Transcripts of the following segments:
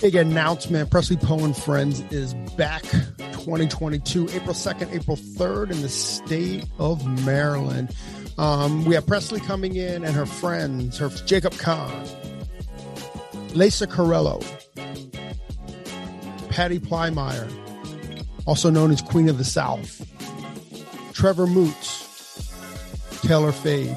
Big announcement. Presley Poe and Friends is back 2022, April 2nd, April 3rd in the state of Maryland. Um, we have Presley coming in and her friends, her Jacob Kahn, Lisa Corello, Patty Plymeyer, also known as Queen of the South, Trevor Moots, Taylor Fade,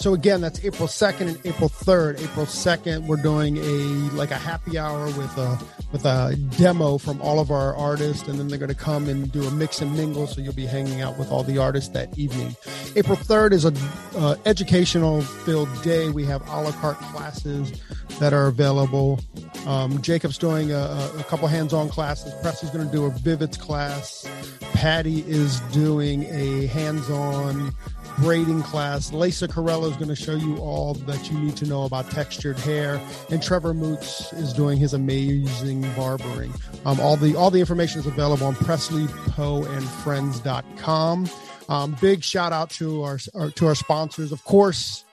so again, that's April 2nd and April 3rd. April 2nd, we're doing a like a happy hour with a with a demo from all of our artists, and then they're going to come and do a mix and mingle. So you'll be hanging out with all the artists that evening. April 3rd is a uh, educational filled day. We have a la carte classes that are available. Um, Jacob's doing a, a couple hands-on classes. Presley's going to do a Vivids class. Patty is doing a hands-on braiding class. Lisa Corella is going to show you all that you need to know about textured hair, and Trevor Moots is doing his amazing barbering. Um, all the all the information is available on PresleyPoeandFriends.com. Um, big shout out to our, our, to our sponsors, of course,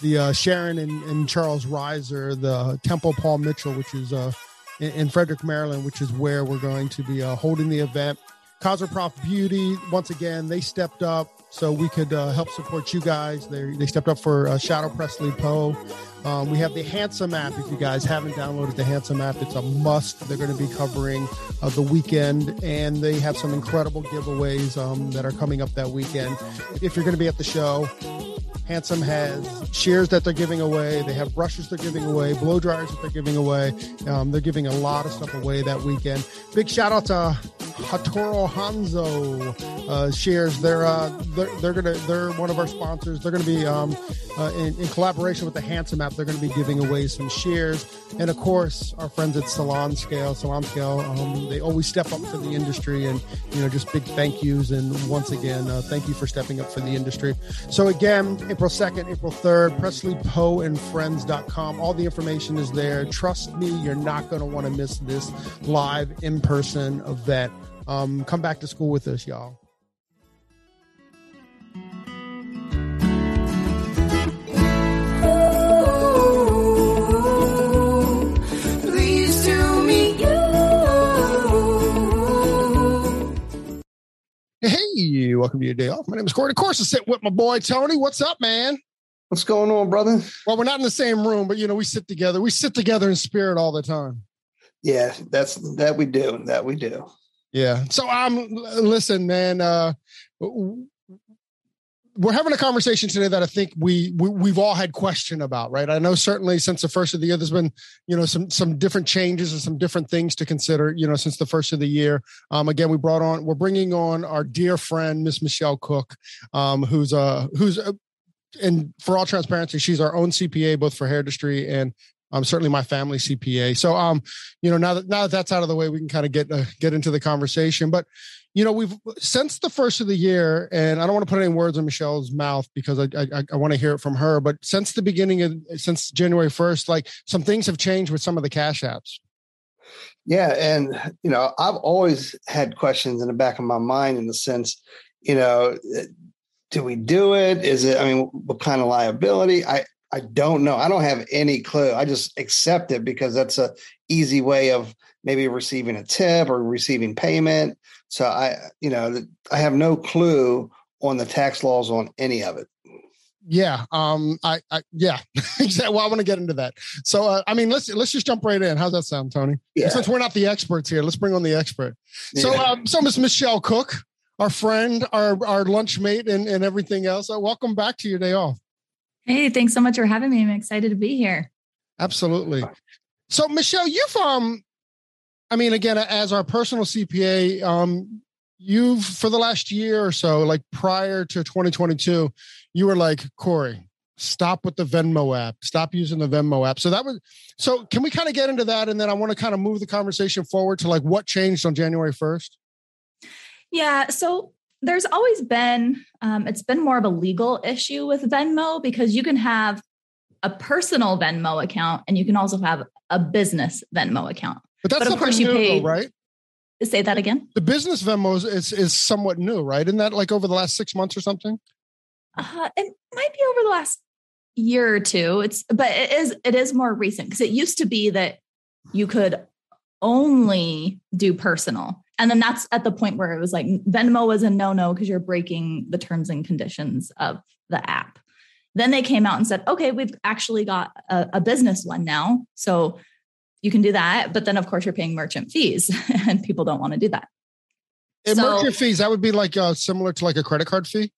the uh, Sharon and, and, Charles Reiser, the Temple Paul Mitchell, which is uh, in, in, Frederick, Maryland, which is where we're going to be uh, holding the event. Cosmoprof Beauty, once again, they stepped up so we could uh, help support you guys. They, they stepped up for uh, Shadow Presley Poe. Um, we have the Handsome app. If you guys haven't downloaded the Handsome app, it's a must. They're going to be covering uh, the weekend, and they have some incredible giveaways um, that are coming up that weekend. If you're going to be at the show, Handsome has shears that they're giving away. They have brushes they're giving away, blow dryers that they're giving away. Um, they're giving a lot of stuff away that weekend. Big shout out to Hattori Hanzo uh, shears. They're, uh, they're they're gonna they're one of our sponsors. They're gonna be um, uh, in, in, collaboration with the Handsome app. They're gonna be giving away some shares, and of course our friends at Salon Scale. Salon Scale. Um, they always step up for the industry, and you know just big thank yous. And once again, uh, thank you for stepping up for the industry. So again. April 2nd, April 3rd, PresleyPoeandFriends.com. All the information is there. Trust me, you're not to want to miss this live in person event. Um, come back to school with us, y'all. Hey, welcome to your day off. My name is Corey. Of course, I sit with my boy Tony. What's up, man? What's going on, brother? Well, we're not in the same room, but you know, we sit together. We sit together in spirit all the time. Yeah, that's that we do. That we do. Yeah. So I'm listen, man, uh we're having a conversation today that I think we, we have all had question about, right? I know certainly since the first of the year, there's been you know some some different changes and some different things to consider. You know, since the first of the year. Um, again, we brought on we're bringing on our dear friend Miss Michelle Cook, um, who's a who's a, and for all transparency, she's our own CPA both for Hairdustry and um, certainly my family CPA. So, um, you know, now that now that that's out of the way, we can kind of get uh, get into the conversation. But you know, we've since the first of the year, and I don't want to put any words in Michelle's mouth because I I, I want to hear it from her. But since the beginning of since January first, like some things have changed with some of the cash apps. Yeah, and you know, I've always had questions in the back of my mind in the sense, you know, do we do it? Is it? I mean, what kind of liability? I I don't know. I don't have any clue. I just accept it because that's a easy way of maybe receiving a tip or receiving payment. So I, you know, I have no clue on the tax laws on any of it. Yeah. Um. I. I yeah. exactly. Well, I want to get into that. So, uh, I mean, let's let's just jump right in. How's that sound, Tony? Yeah. Since we're not the experts here, let's bring on the expert. So, yeah. um, so Miss Michelle Cook, our friend, our our lunch mate, and and everything else. Uh, welcome back to your day off. Hey, thanks so much for having me. I'm excited to be here. Absolutely. So, Michelle, you've um I mean, again, as our personal CPA, um, you've for the last year or so, like prior to 2022, you were like, Corey, stop with the Venmo app, stop using the Venmo app. So that was so can we kind of get into that? And then I want to kind of move the conversation forward to like what changed on January 1st? Yeah. So there's always been, um, it's been more of a legal issue with Venmo because you can have a personal Venmo account and you can also have a business Venmo account. But that's but of course you pay, though, right? Say that again. The business Venmo is, is, is somewhat new, right? Isn't that like over the last six months or something? Uh, it might be over the last year or two. It's but it is it is more recent because it used to be that you could only do personal. And then that's at the point where it was like Venmo was a no no because you're breaking the terms and conditions of the app. Then they came out and said, okay, we've actually got a, a business one now. So you can do that. But then, of course, you're paying merchant fees, and people don't want to do that. And so, merchant fees, that would be like uh, similar to like a credit card fee?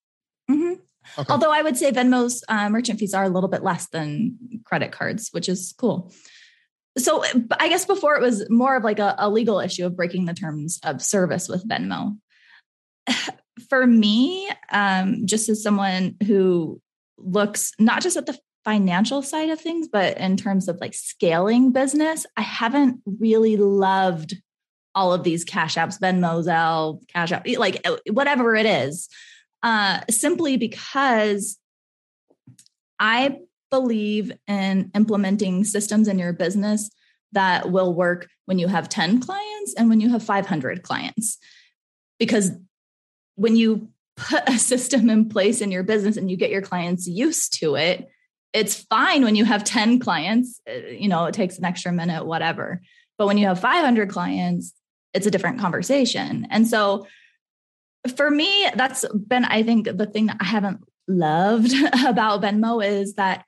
Mm-hmm. Okay. Although I would say Venmo's uh, merchant fees are a little bit less than credit cards, which is cool. So I guess before it was more of like a, a legal issue of breaking the terms of service with Venmo. For me, um, just as someone who looks not just at the financial side of things, but in terms of like scaling business, I haven't really loved all of these cash apps, Venmo, Zelle, Cash App, like uh, whatever it is, uh, simply because I believe in implementing systems in your business that will work when you have 10 clients and when you have 500 clients. Because when you put a system in place in your business and you get your clients used to it, it's fine when you have 10 clients, uh, you know, it takes an extra minute, whatever. But when you have 500 clients, it's a different conversation. And so for me, that's been, I think, the thing that I haven't loved about Venmo is that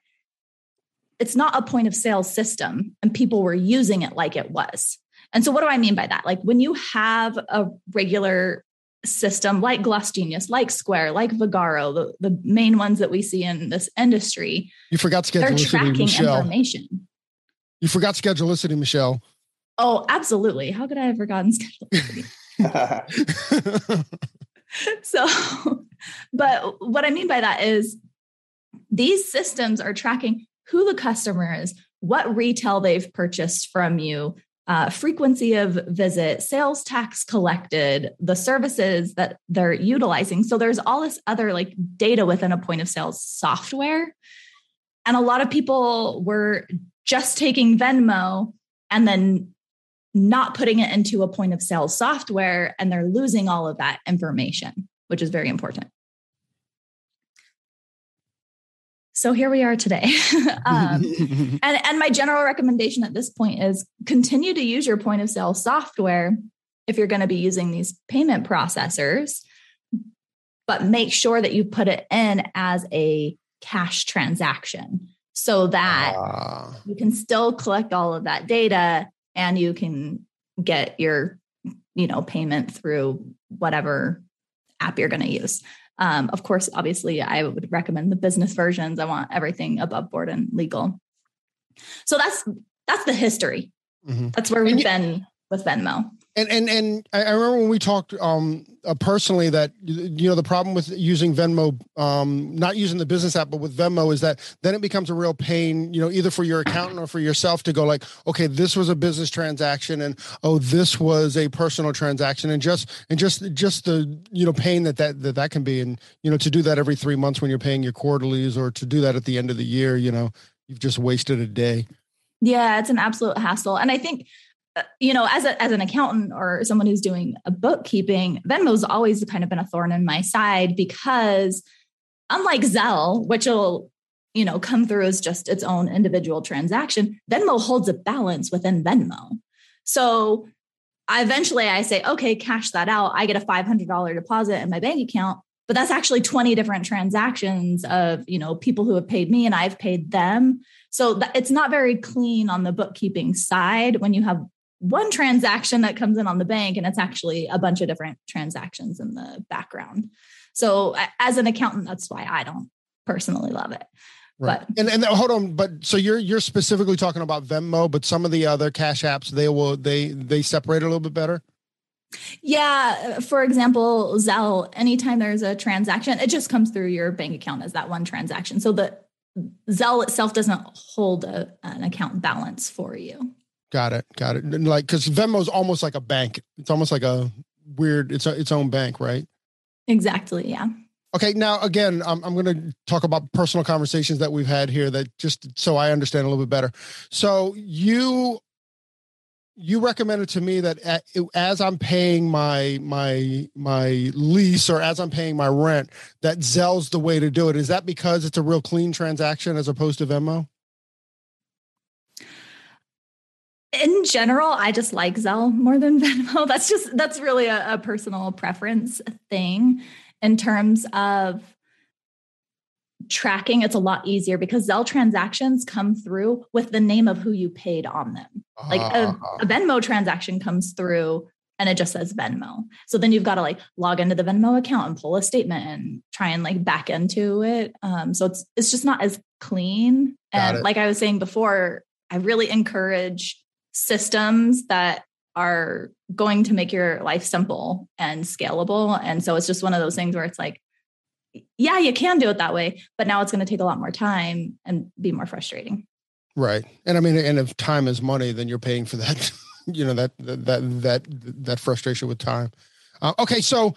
it's not a point of sale system and people were using it like it was. And so, what do I mean by that? Like when you have a regular system like Gloss Genius, like Square, like Vagaro, the, the main ones that we see in this industry. You forgot schedulicity, Michelle. information. You forgot schedule schedulicity, Michelle. Oh, absolutely. How could I have forgotten schedulicity? so, but what I mean by that is these systems are tracking who the customer is, what retail they've purchased from you, uh, frequency of visit, sales tax collected, the services that they're utilizing. So there's all this other like data within a point of sales software. And a lot of people were just taking Venmo and then not putting it into a point of sale software, and they're losing all of that information, which is very important. So here we are today. um, and, and my general recommendation at this point is continue to use your point of sale software if you're going to be using these payment processors, but make sure that you put it in as a cash transaction so that uh. you can still collect all of that data and you can get your you know payment through whatever app you're going to use um, of course, obviously, I would recommend the business versions. I want everything above board and legal. So that's that's the history. Mm-hmm. That's where we've been with Venmo. And and and I remember when we talked um, uh, personally that you know the problem with using Venmo, um, not using the business app, but with Venmo is that then it becomes a real pain. You know, either for your accountant or for yourself to go like, okay, this was a business transaction, and oh, this was a personal transaction, and just and just just the you know pain that that that, that can be, and you know to do that every three months when you're paying your quarterlies, or to do that at the end of the year, you know, you've just wasted a day. Yeah, it's an absolute hassle, and I think Uh, you know, as a, as an accountant or someone who's doing a bookkeeping, Venmo's always kind of been a thorn in my side because unlike Zelle, which will, you know, come through as just its own individual transaction, Venmo holds a balance within Venmo. So I eventually I say, okay, cash that out. I get a $500 deposit in my bank account, but that's actually 20 different transactions of, you know, people who have paid me and I've paid them. So it's not very clean on the bookkeeping side when you have one transaction that comes in on the bank and it's actually a bunch of different transactions in the background. So as an accountant, that's why I don't personally love it. Right. But, and and hold on, but so you're you're specifically talking about Venmo, but some of the other cash apps they will they they separate a little bit better. Yeah, for example, Zelle. Anytime there's a transaction, it just comes through your bank account as that one transaction. So the Zelle itself doesn't hold a, an account balance for you. Got it. Got it. And like, because Venmo is almost like a bank. It's almost like a weird. It's a, its own bank, right? Exactly. Yeah. Okay, now again, I'm, I'm going to talk about personal conversations that we've had here that just so I understand a little bit better. So you you recommended to me that as I'm paying my my my lease or as I'm paying my rent, that Zelle's the way to do it. Is that because it's a real clean transaction as opposed to Venmo? In general, I just like Zelle more than Venmo. That's just that's really a, a personal preference thing in terms of tracking it's a lot easier because Zelle transactions come through with the name of who you paid on them. Like a, ah. a, Venmo transaction comes through and it just says Venmo. So then you've got to like log into the Venmo account and pull a statement and try and like back into it. Um, so it's it's just not as clean. and like I was saying before, I really encourage systems that are going to make your life simple and scalable. And so it's just one of those things where it's like yeah, you can do it that way, but now it's going to take a lot more time and be more frustrating. Right. And I mean, and if time is money, then you're paying for that, you know, that, that, that, that frustration with time. Uh, okay. So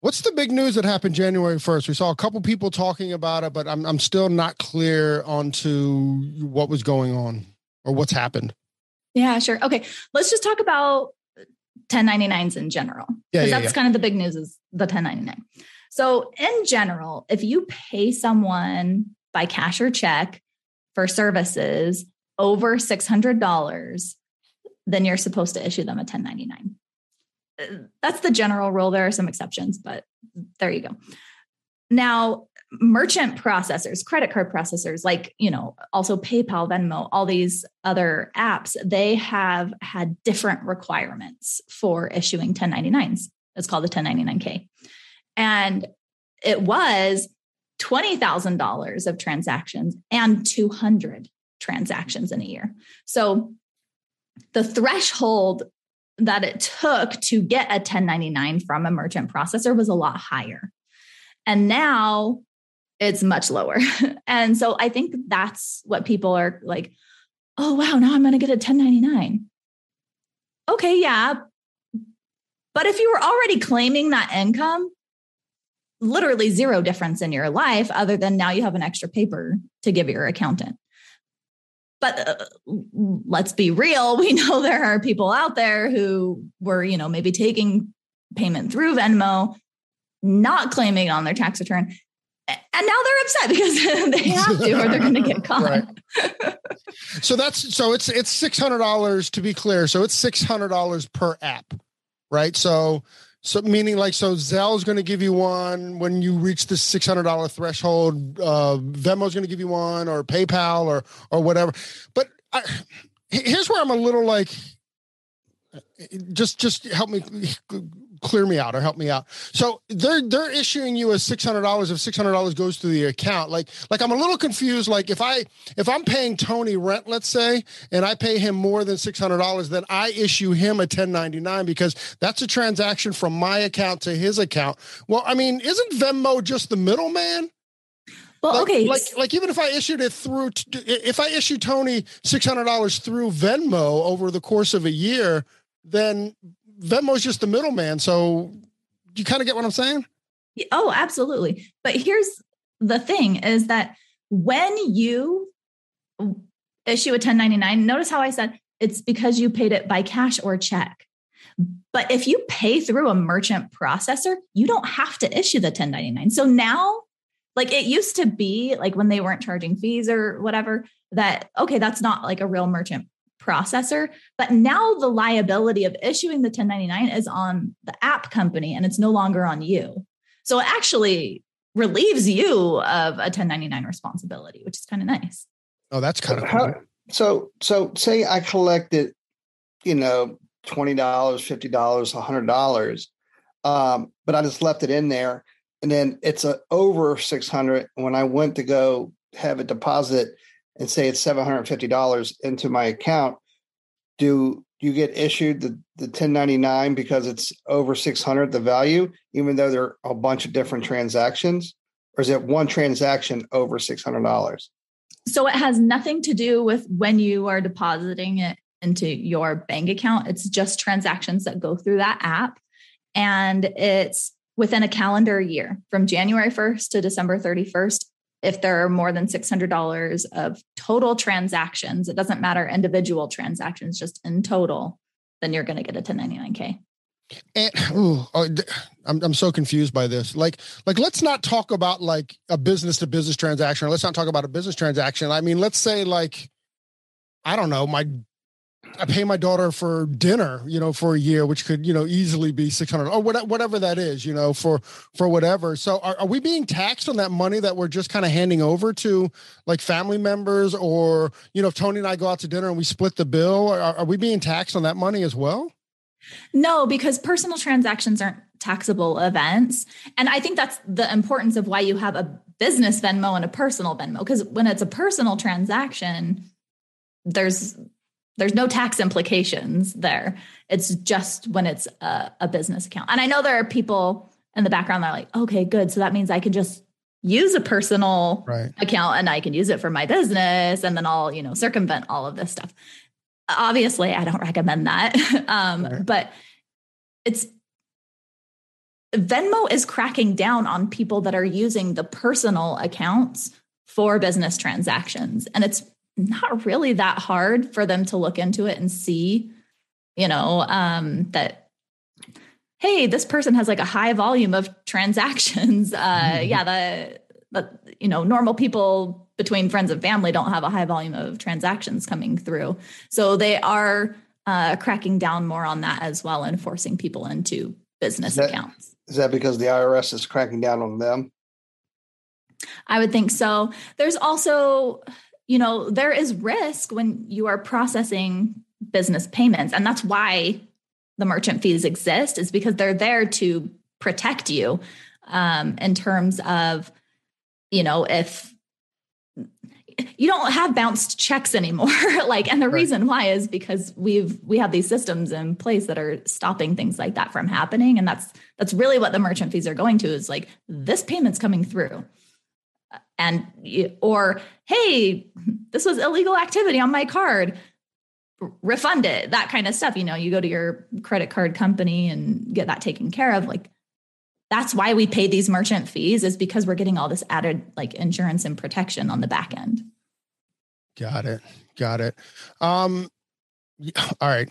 what's the big news that happened January 1st? We saw a couple people talking about it, but I'm, I'm still not clear onto what was going on or what's happened. Yeah, sure. Okay. Let's just talk about 1099s in general. Yeah. yeah that's yeah. kind of the big news is the 1099. So, in general, if you pay someone by cash or check for services over $600, then you're supposed to issue them a 1099. Uh, that's the general rule. There are some exceptions, but there you go. Now, merchant processors, credit card processors, like, you know, also PayPal, Venmo, all these other apps, they have had different requirements for issuing 1099s. It's called the 1099K. And it was $20,000 of transactions and 200 transactions in a year. So the threshold that it took to get a 1099 from a merchant processor was a lot higher. And now it's much lower. and so I think that's what people are like, oh, wow, now I'm going to get a 1099. Okay, yeah. But if you were already claiming that income, literally zero difference in your life other than now you have an extra paper to give your accountant. But uh, let's be real, we know there are people out there who were, you know, maybe taking payment through Venmo, not claiming on their tax return. And now they're upset because they have to, or they're going to get caught. so that's so it's it's six hundred dollars to be clear. So it's six hundred dollars per app, right? So so meaning like so Zelle Zelle's going to give you one when you reach the six hundred dollar threshold. Uh, Venmo's going to give you one, or PayPal, or or whatever. But I, here's where I'm a little like, just just help me clear me out or help me out. So they're they're issuing you a six hundred dollars if six hundred dollars goes to the account. Like like I'm a little confused. Like if I if I'm paying Tony rent, let's say, and I pay him more than six hundred dollars, then I issue him a ten ninety nine because that's a transaction from my account to his account. Well, I mean, isn't Venmo just the middleman? Well, like, okay. Like, like even if I issued it through, if I issue Tony six hundred dollars through Venmo over the course of a year, then Venmo's just the middleman. So you kind of get what I'm saying? Oh, absolutely. But here's the thing is that when you issue a 1099, notice how I said it's because you paid it by cash or check. But if you pay through a merchant processor, you don't have to issue the 1099. So now, like it used to be, like when they weren't charging fees or whatever, that, okay, that's not like a real merchant processor. But now the liability of issuing the 1099 is on the app company and it's no longer on you. So it actually relieves you of a 1099 responsibility, which is kind of nice. Oh, that's kind of cool. So, so say I collected, you know, $20, $50, $100, um, but I just left it in there. And then it's a over 600. When I went to go have it deposit, and say it's $750 into my account, do you get issued the, the 1099 because it's over 600 the value, even though there are a bunch of different transactions? Or is it one transaction over $600? So it has nothing to do with when you are depositing it into your bank account. It's just transactions that go through that app. And it's within a calendar year from January 1st to December 31st, if there are more than $600 of total transactions, it doesn't matter individual transactions, just in total, then you're going to get a 1099K. And ooh, oh, I'm I'm so confused by this. Like like let's not talk about like a business to business transaction. Let's not talk about a business transaction. I mean, let's say like I don't know, my I pay my daughter for dinner, you know, for a year, which could, you know, easily be 600 or whatever that is, you know, for, for whatever. So are, are we being taxed on that money that we're just kind of handing over to like family members or, you know, if Tony and I go out to dinner and we split the bill, are, are we being taxed on that money as well? No, because personal transactions aren't taxable events. And I think that's the importance of why you have a business Venmo and a personal Venmo. Because when it's a personal transaction, there's there's no tax implications there. It's just when it's a, a, business account. And I know there are people in the background that are like, okay, good. So that means I can just use a personal right. account and I can use it for my business and then I'll, you know, circumvent all of this stuff. Obviously, I don't recommend that. um, right. But it's Venmo is cracking down on people that are using the personal accounts for business transactions. And it's not really that hard for them to look into it and see, you know, um, that hey, this person has like a high volume of transactions. Uh, mm-hmm. Yeah, the the you know normal people between friends and family don't have a high volume of transactions coming through, so they are uh, cracking down more on that as well and forcing people into business is that, accounts. Is that because the IRS is cracking down on them? I would think so. There's also you know, there is risk when you are processing business payments. And that's why the merchant fees exist, is because they're there to protect you um, in terms of, you know, if you don't have bounced checks anymore like and the right. reason why is because we've we have these systems in place that are stopping things like that from happening and that's that's really what the merchant fees are going to is like this payment's coming through and or hey this was illegal activity on my card. Refund it that kind of stuff. You know you go to your credit card company and get that taken care of like that's why we pay these merchant fees is because we're getting all this added like insurance and protection on the back end. Got it. Got it. Um all right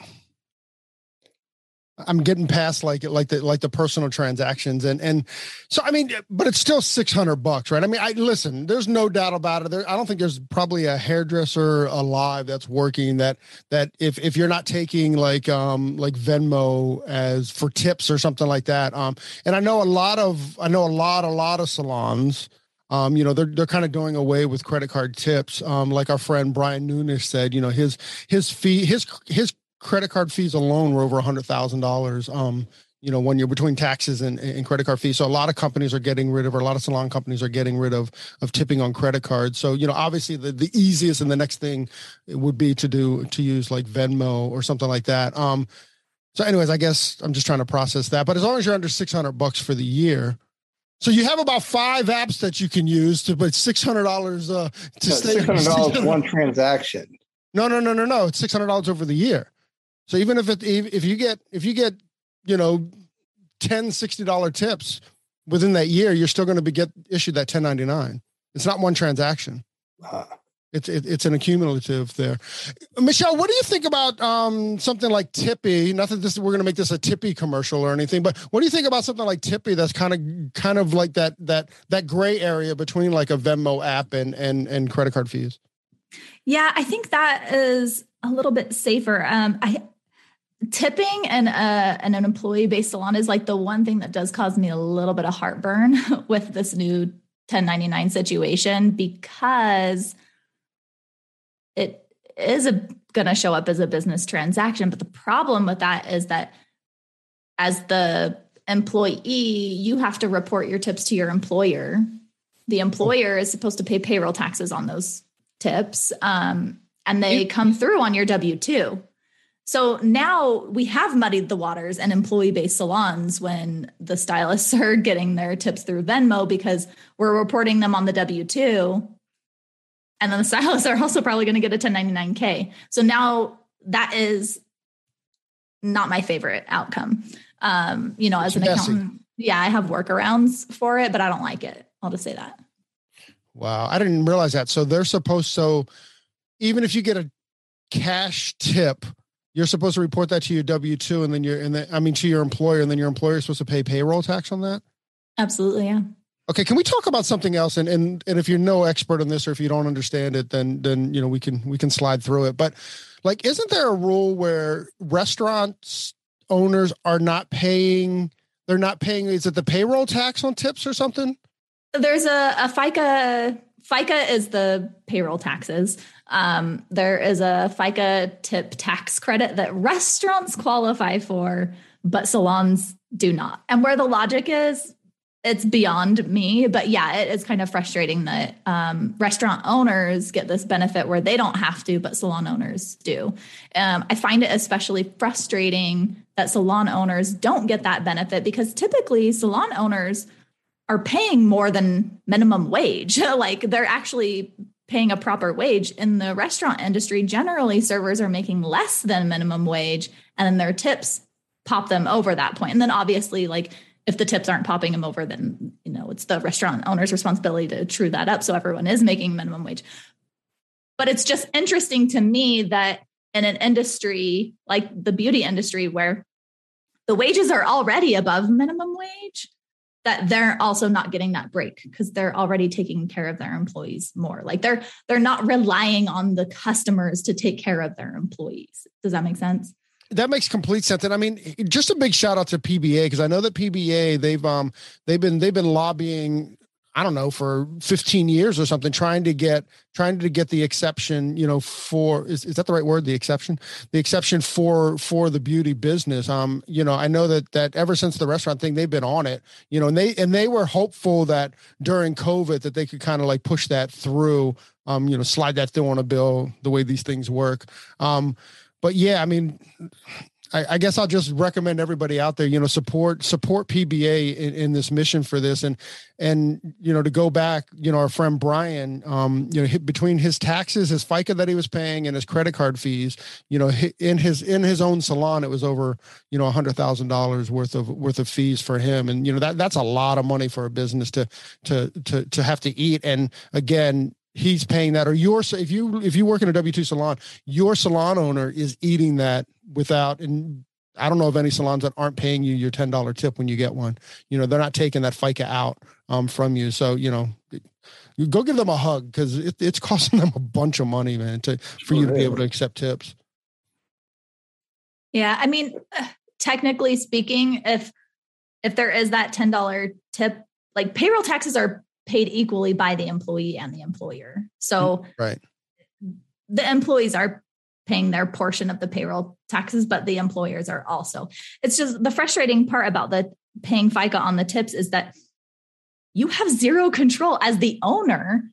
I'm getting past like like the like the personal transactions and and so I mean, but it's still six hundred bucks, right? I mean, I listen. There's no doubt about it. There, I don't think there's probably a hairdresser alive that's working that that if if you're not taking like um like Venmo as for tips or something like that. Um, and I know a lot of I know a lot a lot of salons. Um, you know, they're they're kind of going away with credit card tips. Um, like our friend Brian Nunes said, you know, his his fee his his credit card fees alone were over a hundred thousand dollars. Um, you know, when you're between taxes and, and credit card fees. So a lot of companies are getting rid of, or a lot of salon companies are getting rid of, of tipping on credit cards. So, you know, obviously the, the easiest and the next thing would be to do, to use like Venmo or something like that. Um, so anyways, I guess I'm just trying to process that, but as long as you're under 600 bucks for the year, so you have about five apps that you can use to hundred dollars uh, to stay. Six hundred dollars one transaction. No, no, no, no, no. It's six hundred dollars over the year. So even if it if you get if you get you know 10 60 dollar tips within that year, you're still going to be get issued that 1099. It's not one transaction. Uh, it's it, it's an accumulative there. Michelle, what do you think about um, something like Tippy? Not that this we're going to make this a Tippy commercial or anything, but what do you think about something like Tippy? That's kind of kind of like that that that gray area between like a Venmo app and and and credit card fees. Yeah, I think that is a little bit safer. Um, I tipping and uh, and an employee based salon is like the one thing that does cause me a little bit of heartburn with this new 1099 situation because it is going to show up as a business transaction. But the problem with that is that as the employee you have to report your tips to your employer. The employer is supposed to pay payroll taxes on those tips um, and they come through on your w2 so now we have muddied the waters and employee based salons when the stylists are getting their tips through Venmo because we're reporting them on the W 2. And then the stylists are also probably going to get a 1099K. So now that is not my favorite outcome. Um, you know, as an accountant, Yeah, I have workarounds for it, but I don't like it. I'll just say that. Wow, I didn't realize that. So they're supposed so even if you get a cash tip, you're supposed to report that to your W two, and then you're and then I mean to your employer, and then your employer is supposed to pay payroll tax on that. Absolutely, yeah. Okay, can we talk about something else? And and and if you're no expert on this, or if you don't understand it, then then you know we can we can slide through it. But like, isn't there a rule where restaurants owners are not paying? They're not paying. Is it the payroll tax on tips or something? There's a, a FICA. FICA is the payroll taxes. Um, there is a FICA tip tax credit that restaurants qualify for, but salons do not. And where the logic is, it's beyond me. But yeah, it is kind of frustrating that um, restaurant owners get this benefit where they don't have to, but salon owners do. Um, I find it especially frustrating that salon owners don't get that benefit because typically salon owners are paying more than minimum wage. like they're actually paying a proper wage. In the restaurant industry generally servers are making less than minimum wage and then their tips pop them over that point. And then obviously like if the tips aren't popping them over then you know it's the restaurant owner's responsibility to true that up so everyone is making minimum wage. But it's just interesting to me that in an industry like the beauty industry where the wages are already above minimum wage that they're also not getting that break because they're already taking care of their employees more. Like they're they're not relying on the customers to take care of their employees. Does that make sense? That makes complete sense. And i mean just a big shout out to pba because i know that pba they've um they've been they've been lobbying I don't know for 15 years or something trying to get trying to get the exception you know for is, is that the right word the exception? The exception for for the beauty business. Um you know I know that that ever since the restaurant thing they've been on it you know and they and they were hopeful that during covid that they could kind of like push that through um you know slide that through on a bill the way these things work. Um but yeah I mean I, I, guess I'll just recommend everybody out there, you know, support support PBA in, in, this mission for this, and and you know to go back, you know, our friend Brian, um, you know, between his taxes, his FICA that he was paying, and his credit card fees, you know, in his in his own salon, it was over, you know, a hundred thousand dollars worth of worth of fees for him, and you know that that's a lot of money for a business to to to to have to eat, and again, he's paying that or your if you if you work in a w2 salon your salon owner is eating that without and i don't know of any salons that aren't paying you your $10 tip when you get one. You know they're not taking that fica out um, from you. So you know you go give them a hug because it, it's costing them a bunch of money man to for you to be able to accept tips. Yeah i mean technically speaking if if there is that $10 tip like payroll taxes are paid equally by the employee and the employer. So mm, right. the employees are paying their portion of the payroll taxes, but the employers are also. It's just the frustrating part about the paying FICA on the tips is that you have zero control as the owner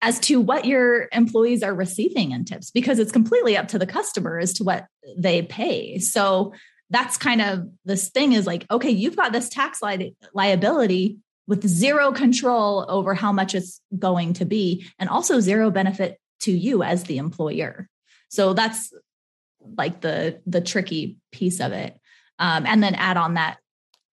as to what your employees are receiving in tips because it's completely up to the customer as to what they pay. So that's kind of this thing is like, okay, you've got this tax li- liability with zero control over how much it's going to be and also zero benefit to you as the employer. So that's like the the tricky piece of it. Um, and then add on that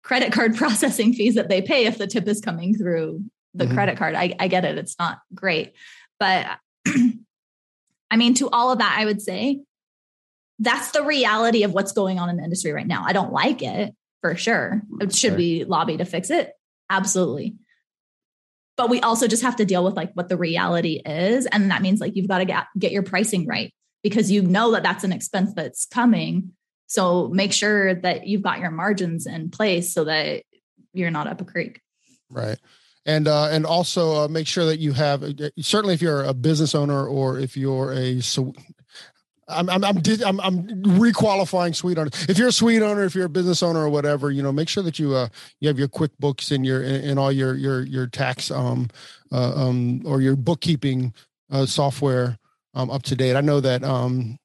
credit card processing fees that they pay if the tip is coming through the mm-hmm. credit card. I, I get it. It's not great. But i mean to all of that i would say that's the reality of what's going on in the industry right now. I don't like it for sure. It should we lobby to fix it Absolutely. But we also just have to deal with like what the reality is. And that means like you've got to get, get your pricing right because you know that that's an expense that's coming. So make sure that you've got your margins in place so that you're not up a creek. Right and uh, and also uh, make sure that you have uh, certainly if you're a business owner or if you're a I'm I'm I'm, I'm, I'm requalifying suite owner. If you're a suite owner, if you're a business owner or whatever, you know, make sure that you uh you have your QuickBooks and your and all your your your tax um uh, um or your bookkeeping uh, software um up to date. I know that um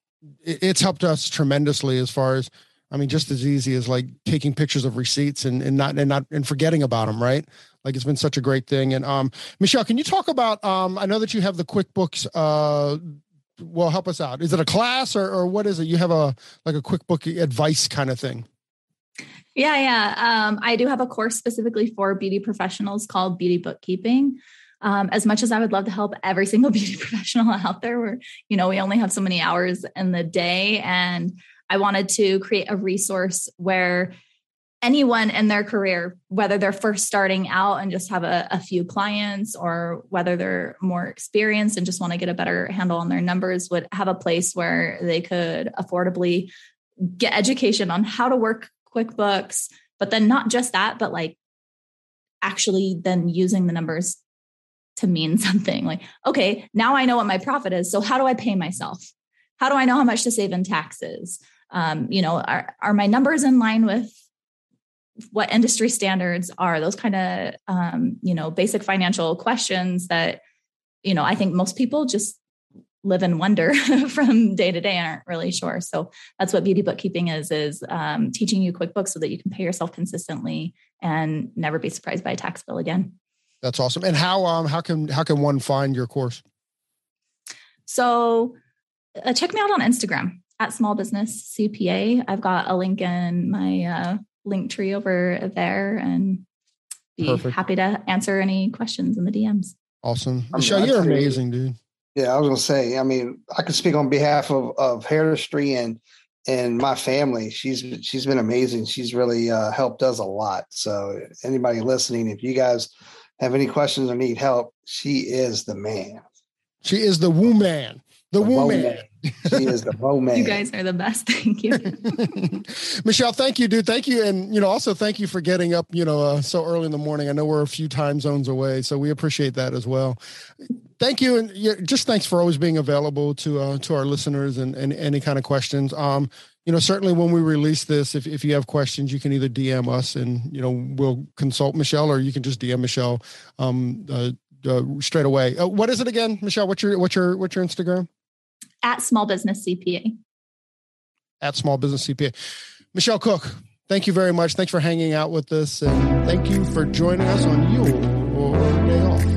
it, it's helped us tremendously as far as I mean, just as easy as like taking pictures of receipts and, and not and not and forgetting about them, right? Like it's been such a great thing. And um, Michelle, can you talk about? Um, I know that you have the QuickBooks uh, well help us out is it a class or, or what is it you have a like a quick book advice kind of thing Yeah, yeah. Um, I do have a course specifically for beauty professionals called Beauty Bookkeeping. Um, as much as I would love to help every single beauty professional out there, where you know we only have so many hours in the day, and I wanted to create a resource where anyone in their career, whether they're first starting out and just have a, a, few clients, or whether they're more experienced and just want to get a better handle on their numbers, would have a place where they could affordably get education on how to work QuickBooks, but then not just that, but like actually then using the numbers to mean something like, okay, now I know what my profit is. So how do I pay myself? How do I know how much to save in taxes? Um, you know, are, are my numbers in line with what industry standards are? Those kind of, um, you know, basic financial questions that, you know, I think most people just live in wonder from day to day and aren't really sure. So that's what beauty bookkeeping is, is um, teaching you QuickBooks so that you can pay yourself consistently and never be surprised by a tax bill again. That's awesome. And how, um, how can, how can one find your course? So uh, check me out on Instagram at small business CPA. I've got a link in my uh, link tree over there and be Perfect. happy to answer any questions in the DMs. Awesome. Michelle, you're amazing, dude. Yeah, I was gonna say. I mean, I can speak on behalf of of Hairdustry and and my family. She's she's been amazing. She's really uh, helped us a lot. So anybody listening, if you guys have any questions or need help, she is the man. She is the woman. The, the woman. She is the woman. you guys are the best. Thank you. Michelle, thank you, dude. Thank you. And, you know, also thank you for getting up, you know, uh, so early in the morning. I know we're a few time zones away, so we appreciate that as well. Thank you. And just thanks for always being available to, uh, to our listeners and, and any kind of questions. Um, you know, certainly when we release this, if, if you have questions, you can either DM us and, you know, we'll consult Michelle or you can just DM Michelle, um, uh, uh, straight away. Uh, what is it again, Michelle? What's your what's your what's your Instagram? At Small Business CPA. At Small Business CPA. Michelle Cook, thank you very much. Thanks for hanging out with us. And thank you for joining us on your day off.